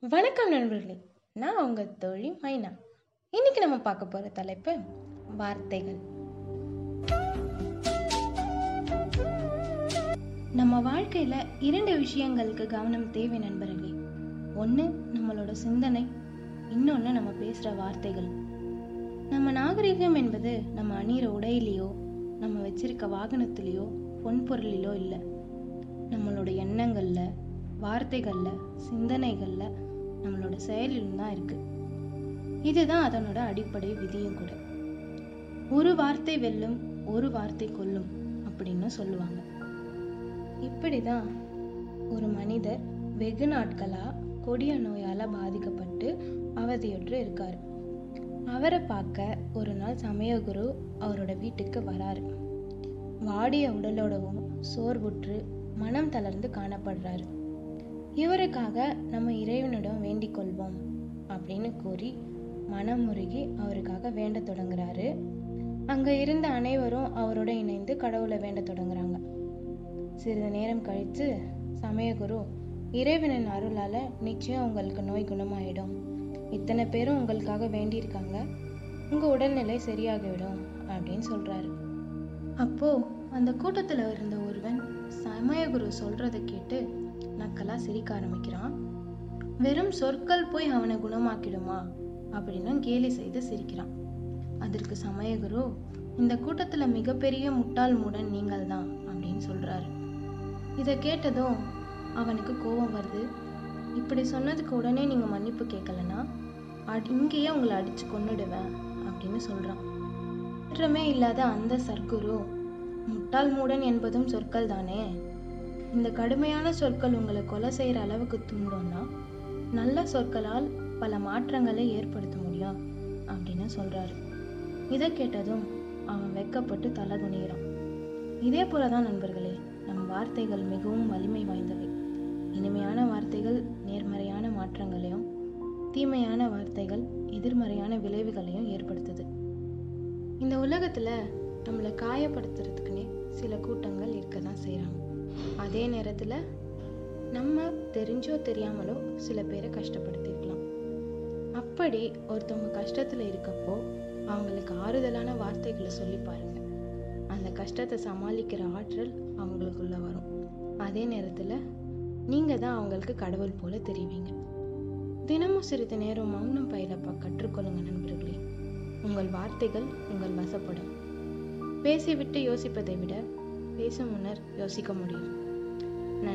வணக்கம் நண்பர்களே. நான் உங்க தோழி மைனா. இன்னைக்கு நம்ம பார்க்க போற தலைப்பு வார்த்தைகள். நம்ம வாழ்க்கையில இரண்டு விஷயங்களுக்கு கவனம் தேவை நண்பர்களே. ஒன்று நம்மளோட சிந்தனை. இன்னொன்று நம்ம பேசுகிற வார்த்தைகள். நம்ம நாகரிகம் என்பது நம்ம அணிகிற உடையிலேயோ நம்ம வச்சிருக்க வாகனத்திலேயோ பொன் பொருளிலோ இல்லை. நம்மளோட எண்ணங்கள் வார்த்தைகளில் சிந்தனைகளில் நம்மளோட செயலிலும் தான் இருக்குது இதுதான் அதனோட அடிப்படை விதியும் கூட. ஒரு வார்த்தை வெல்லும் ஒரு வார்த்தை கொல்லும் அப்படின்னு சொல்லுவாங்க. இப்படி தான் ஒரு மனிதர் வெகு நாட்களாக கொடிய நோயால் பாதிக்கப்பட்டு அவதியுற்று இருக்கார். அவரை பார்க்க ஒரு நாள் சமயகுரு அவரோட வீட்டுக்கு வராரு. வாடிய உடலோடவும் சோர்வுற்று மனம் தளர்ந்து காணப்படுறாரு. இவருக்காக நம்ம இறைவனிடம் வேண்டிக் கொள்வோம் அப்படின்னு கூறி மனமுருகி அவருக்காக வேண்ட தொடங்குறாரு. அங்க இருந்த அனைவரும் அவரோட இணைந்து கடவுளை வேண்ட தொடங்குறாங்க. சிறிது நேரம் கழித்து சமயகுரு இறைவனின் அருளால நிச்சயம் உங்களுக்கு நோய் குணமாயிடும். இத்தனை பேரும் உங்களுக்காக வேண்டியிருக்காங்க. உங்க உடல்நிலை சரியாகிவிடும் அப்படின்னு சொல்றாரு. அப்போ அந்த கூட்டத்தில் இருந்த ஒருவன் சமயகுரு சொல்றதை கேட்டு நக்கலா சிரிக்க ஆரம்பிக்கிறான். வெறும் சொற்கள் போய் அவனை குணமாக்கிடுமா? அப்படின்னு கேலி செய்து சிரிக்கிறான். அதற்கு சமயகுரு இந்த கூட்டத்துல மிகப்பெரிய முட்டாள் மூடன் நீங்கள் தான் அப்படின்னு சொல்றாரு. இதை கேட்டதும் அவனுக்கு கோபம் வருது. இப்படி சொன்னதுக்கு உடனே நீங்க மன்னிப்பு கேட்கலன்னா இங்கேயே உங்களை அடிச்சு கொன்னுடுவேன் அப்படின்னு சொல்றான். குற்றமே இல்லாத அந்த சர்க்குரு முட்டாள் மூடன் என்பதும் சொற்கள் தானே இந்த கடுமையான சொற்கள் உங்களை கொலை செய்கிற அளவுக்கு தூண்டும்னா நல்ல சொற்களால் பல மாற்றங்களை ஏற்படுத்த முடியும் அப்படின்னு சொல்கிறாரு இதை கேட்டதும் அவன் வெக்கப்பட்டு தலை குனிகிறான். இதே போலதான் நண்பர்களே நம் வார்த்தைகள் மிகவும் வலிமை வாய்ந்தவை. இனிமையான வார்த்தைகள் நேர்மறையான மாற்றங்களையும் தீமையான வார்த்தைகள் எதிர்மறையான விளைவுகளையும் ஏற்படுத்துது. இந்த உலகத்தில் நம்மளை காயப்படுத்துறதுக்குன்னே சில கூட்டங்கள் இருக்க தான் செய்கிறாங்க அதே நேரத்தில் நம்ம தெரிஞ்சோ தெரியாமலோ சில பேரை கஷ்டப்படுத்திருக்கலாம். அப்படி ஒருத்தவங்க கஷ்டத்தில் இருக்கப்போ அவங்களுக்கு ஆறுதலான வார்த்தைகளை சொல்லி பாருங்க. அந்த கஷ்டத்தை சமாளிக்கிற ஆற்றல் அவங்களுக்குள்ள வரும். அதே நேரத்தில் நீங்கள் தான் அவங்களுக்கு கடவுள் போல தெரிவிங்க. தினமும் சிறிது நேரம் மௌனம் பயிலப்பா கற்றுக்கொள்ளுங்க நண்பர்களே. உங்கள் வார்த்தைகள் உங்கள் வசப்படும். பேசிவிட்டு யோசிப்பதை விட பேசும் முன்னர் யோசிக்க முடியும்.